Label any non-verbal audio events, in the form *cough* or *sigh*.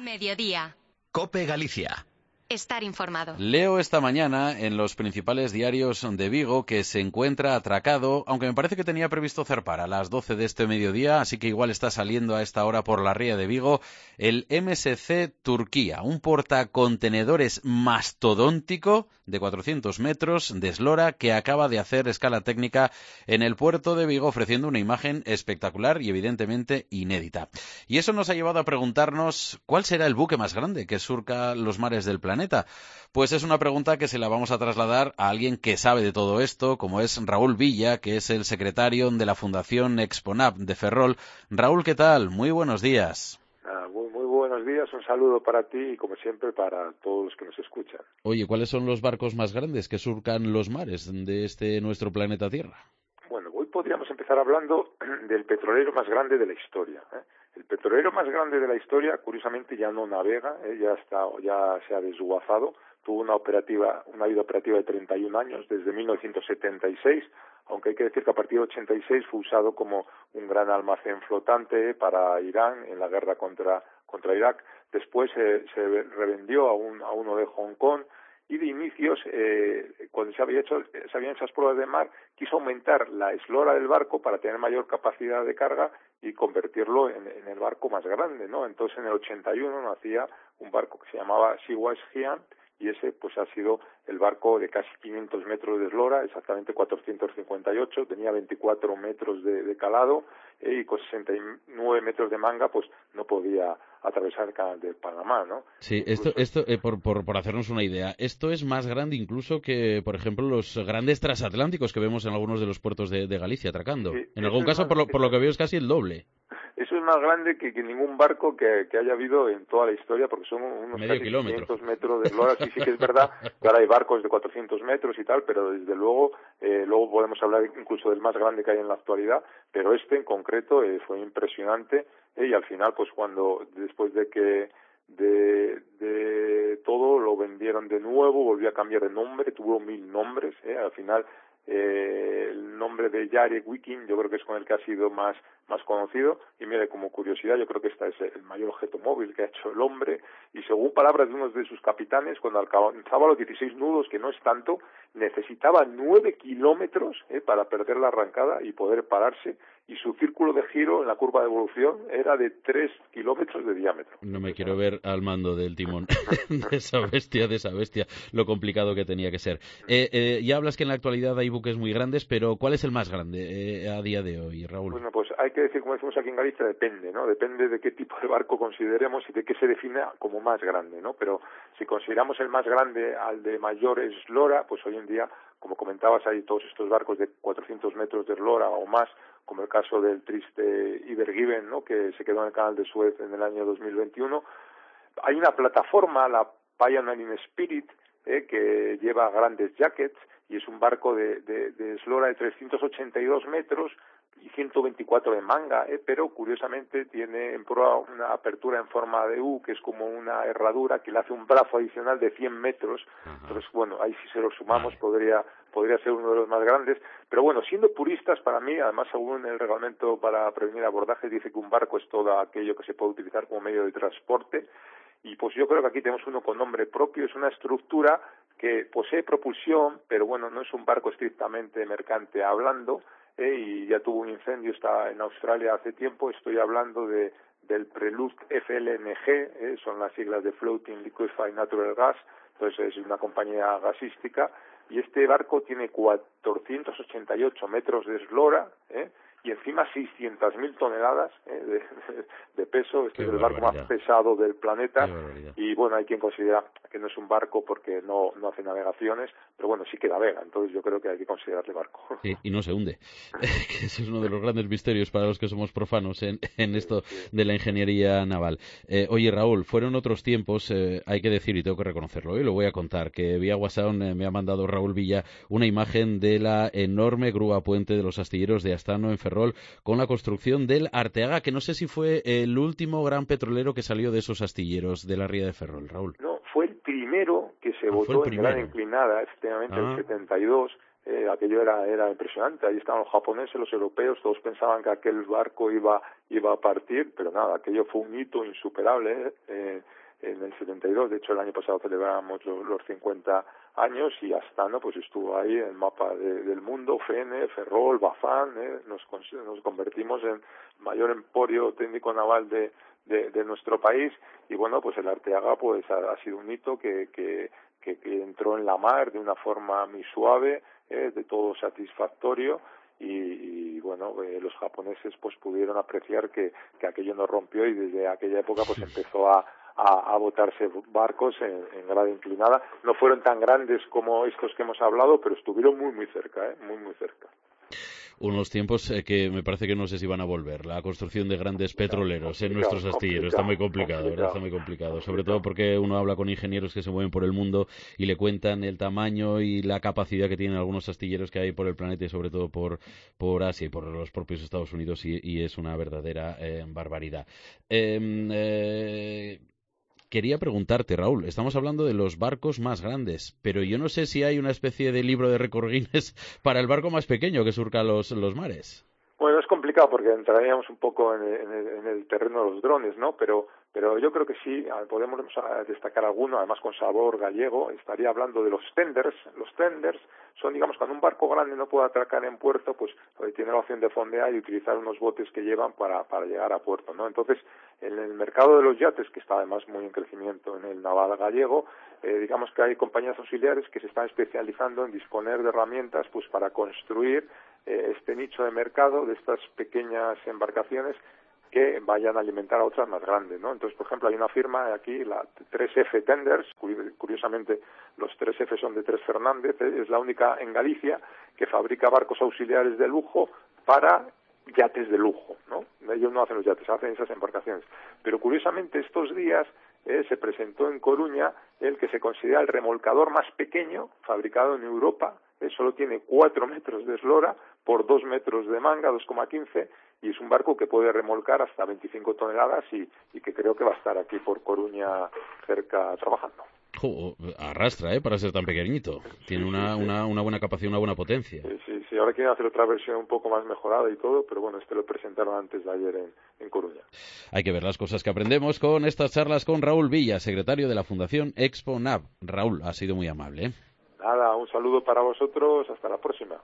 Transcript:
Mediodía. Cope Galicia. Estar informado. Leo esta mañana en los principales diarios de Vigo que se encuentra atracado, aunque me parece que tenía previsto zarpar a las 12 de este mediodía, así que igual está saliendo a esta hora por la ría de Vigo, el MSC Turquía, un portacontenedores mastodóntico de 400 metros de eslora que acaba de hacer escala técnica en el puerto de Vigo ofreciendo una imagen espectacular y evidentemente inédita. Y eso nos ha llevado a preguntarnos cuál será el buque más grande que surca los mares del planeta pues es una pregunta que se la vamos a trasladar a alguien que sabe de todo esto, como es Raúl Villa, que es el secretario de la Fundación Exponab de Ferrol. Raúl, ¿qué tal? Muy buenos días. Ah, muy, muy buenos días, un saludo para ti y como siempre para todos los que nos escuchan. Oye, ¿cuáles son los barcos más grandes que surcan los mares de este nuestro planeta Tierra? Empezar hablando *clears throat* del petrolero más grande de la historia. ¿eh? El petrolero más grande de la historia, curiosamente, ya no navega, ¿eh? ya, está, ya se ha desguazado. Tuvo una, operativa, una vida operativa de 31 años, desde 1976, aunque hay que decir que a partir de 86 fue usado como un gran almacén flotante para Irán en la guerra contra, contra Irak. Después se revendió a, un, a uno de Hong Kong y de inicios, eh, cuando se, había hecho, se habían hecho esas pruebas de mar, quiso aumentar la eslora del barco para tener mayor capacidad de carga y convertirlo en, el barco más grande, ¿no? Entonces en el 81 nacía un barco que se llamaba Sea-Watch Giant y ese pues ha sido el barco de casi 500 metros de eslora, exactamente 458, tenía 24 metros de, calado eh, y con 69 metros de manga pues no podía atravesar el canal de Panamá, ¿no? Sí, esto, esto eh, por, por, por, hacernos una idea, esto es más grande incluso que, por ejemplo, los grandes transatlánticos que vemos en algunos de los puertos de, Galicia atracando. en algún caso, por lo, por lo que veo, es casi el doble. Eso es más grande que, ningún barco que, haya habido en toda la historia, porque son unos casi 500 metros de eslora. Sí, sí que es verdad que ahora hay barcos de 400 metros y tal, pero desde luego, eh, luego podemos hablar incluso del más grande que hay en la actualidad, pero este en concreto eh, fue impresionante eh, y al final, pues cuando, después de que de, de todo lo vendieron de nuevo, volvió a cambiar de nombre, tuvo mil nombres, eh, al final eh, el nombre de Jarek Wiking, yo creo que es con el que ha sido más, más conocido. Y mire, como curiosidad, yo creo que este es el mayor objeto móvil que ha hecho el hombre. Y según palabras de uno de sus capitanes, cuando alcanzaba los 16 nudos, que no es tanto, necesitaba nueve kilómetros eh, para perder la arrancada y poder pararse y su círculo de giro en la curva de evolución era de 3 kilómetros de diámetro. No me quiero ver al mando del timón *laughs* de esa bestia, de esa bestia, lo complicado que tenía que ser. Eh, eh, ya hablas que en la actualidad hay buques muy grandes, pero ¿cuál es el más grande eh, a día de hoy, Raúl? Bueno, pues hay que decir, como decimos aquí en Galicia, depende, ¿no? Depende de qué tipo de barco consideremos y de qué se defina como más grande, ¿no? Pero si consideramos el más grande al de mayor eslora, pues hoy en día, como comentabas, hay todos estos barcos de 400 metros de eslora o más como el caso del triste Ibergiven, ¿no? que se quedó en el canal de Suez en el año 2021. Hay una plataforma, la Pioneering Spirit, eh, que lleva grandes jackets y es un barco de, de, de eslora de 382 metros y 124 de manga, ¿eh? pero curiosamente tiene en prueba una apertura en forma de U, que es como una herradura que le hace un brazo adicional de 100 metros. Entonces, bueno, ahí si se lo sumamos podría, podría ser uno de los más grandes. Pero bueno, siendo puristas, para mí, además, según el reglamento para prevenir abordajes, dice que un barco es todo aquello que se puede utilizar como medio de transporte. Y pues yo creo que aquí tenemos uno con nombre propio, es una estructura que posee propulsión, pero bueno, no es un barco estrictamente mercante hablando, eh, y ya tuvo un incendio, está en Australia hace tiempo, estoy hablando de del Prelude FLNG, eh, son las siglas de Floating Liquefied Natural Gas, entonces es una compañía gasística, y este barco tiene 488 metros de eslora, eh, y encima 600.000 toneladas ¿eh? de, *laughs* peso. Este es el barco más pesado del planeta. Y bueno, hay quien considera que no es un barco porque no, no hace navegaciones, pero bueno, sí que navega. Entonces yo creo que hay que considerarle barco. *laughs* y no se hunde. *laughs* Ese es uno de los grandes misterios para los que somos profanos en, en esto de la ingeniería naval. Eh, oye, Raúl, fueron otros tiempos, eh, hay que decir y tengo que reconocerlo, y lo voy a contar, que vía WhatsApp me ha mandado Raúl Villa una imagen de la enorme grúa puente de los astilleros de Astano en Ferrol con la construcción del Arteaga, que no sé si fue el último gran petrolero que salió de esos astilleros de la ría de Ferrol, Raúl. No, fue el primero que se ah, votó en gran inclinada, efectivamente, en el 72, ah. eh, aquello era, era impresionante. Ahí estaban los japoneses, los europeos, todos pensaban que aquel barco iba, iba a partir, pero nada, aquello fue un hito insuperable. Eh, en el 72, de hecho el año pasado celebramos los, los 50 años y hasta no pues estuvo ahí en el mapa del mundo, FENE, Ferrol, Bafán, ¿eh? nos, nos convertimos en mayor emporio técnico naval de, de, de, nuestro país y bueno pues el Arteaga pues ha, ha sido un hito que, que, que, que, entró en la mar de una forma muy suave, ¿eh? de todo satisfactorio y, y bueno eh, los japoneses pues pudieron apreciar que, que aquello no rompió y desde aquella época pues empezó a a, a botarse barcos en, en grada inclinada. No fueron tan grandes como estos que hemos hablado, pero estuvieron muy, muy cerca, ¿eh? muy, muy cerca unos tiempos eh, que me parece que no sé si van a volver. La construcción de grandes petroleros en nuestros astilleros está muy complicado, ¿verdad? Está muy complicado. Sobre todo porque uno habla con ingenieros que se mueven por el mundo y le cuentan el tamaño y la capacidad que tienen algunos astilleros que hay por el planeta y sobre todo por, por Asia y por los propios Estados Unidos y, y es una verdadera eh, barbaridad. Em, eh, quería preguntarte, Raúl, estamos hablando de los barcos más grandes, pero yo no sé si hay una especie de libro de récord *laughs* para el barco más pequeño que surca los, los mares. Porque entraríamos un poco en el, en, el, en el, terreno de los drones, ¿no? Pero, pero yo creo que sí, podemos destacar alguno, además con sabor gallego, estaría hablando de los tenders. Los tenders son, digamos, cuando un barco grande no puede atracar en puerto, pues tiene la opción de fondear y utilizar unos botes que llevan para, para llegar a puerto, ¿no? Entonces, en el mercado de los yates, que está además muy en crecimiento en el naval gallego, eh, digamos que hay compañías auxiliares que se están especializando en disponer de herramientas pues para construir eh, este nicho de mercado de estas pequeñas embarcaciones que vayan a alimentar a otras más grandes, ¿no? Entonces, por ejemplo, hay una firma aquí, la 3F Tenders, curiosamente los 3F son de Tres Fernández, eh, es la única en Galicia que fabrica barcos auxiliares de lujo para yates de lujo, ¿no? Ellos no hacen los yates, hacen esas embarcaciones. Pero curiosamente estos días eh, se presentó en Coruña el que se considera el remolcador más pequeño fabricado en Europa. Eh, solo tiene cuatro *laughs* metros de eslora por dos metros de manga, 2,15, y es un barco que puede remolcar hasta 25 toneladas y, y que creo que va a estar aquí por Coruña cerca trabajando. Jo, arrastra, ¿eh? Para ser tan pequeñito. Tiene Sí, una, sí, sí. una, una buena capacidad, una buena potencia. Sí, sí, sí, ahora quieren hacer otra versión un poco más mejorada y todo, pero bueno, este lo presentaron antes de ayer en, en Coruña. Hay que ver las cosas que aprendemos con estas charlas con Raúl Villa, secretario de la Fundación Expo NAV. Raúl, ha sido muy amable. ¿eh? Nada, un saludo para vosotros, hasta la próxima.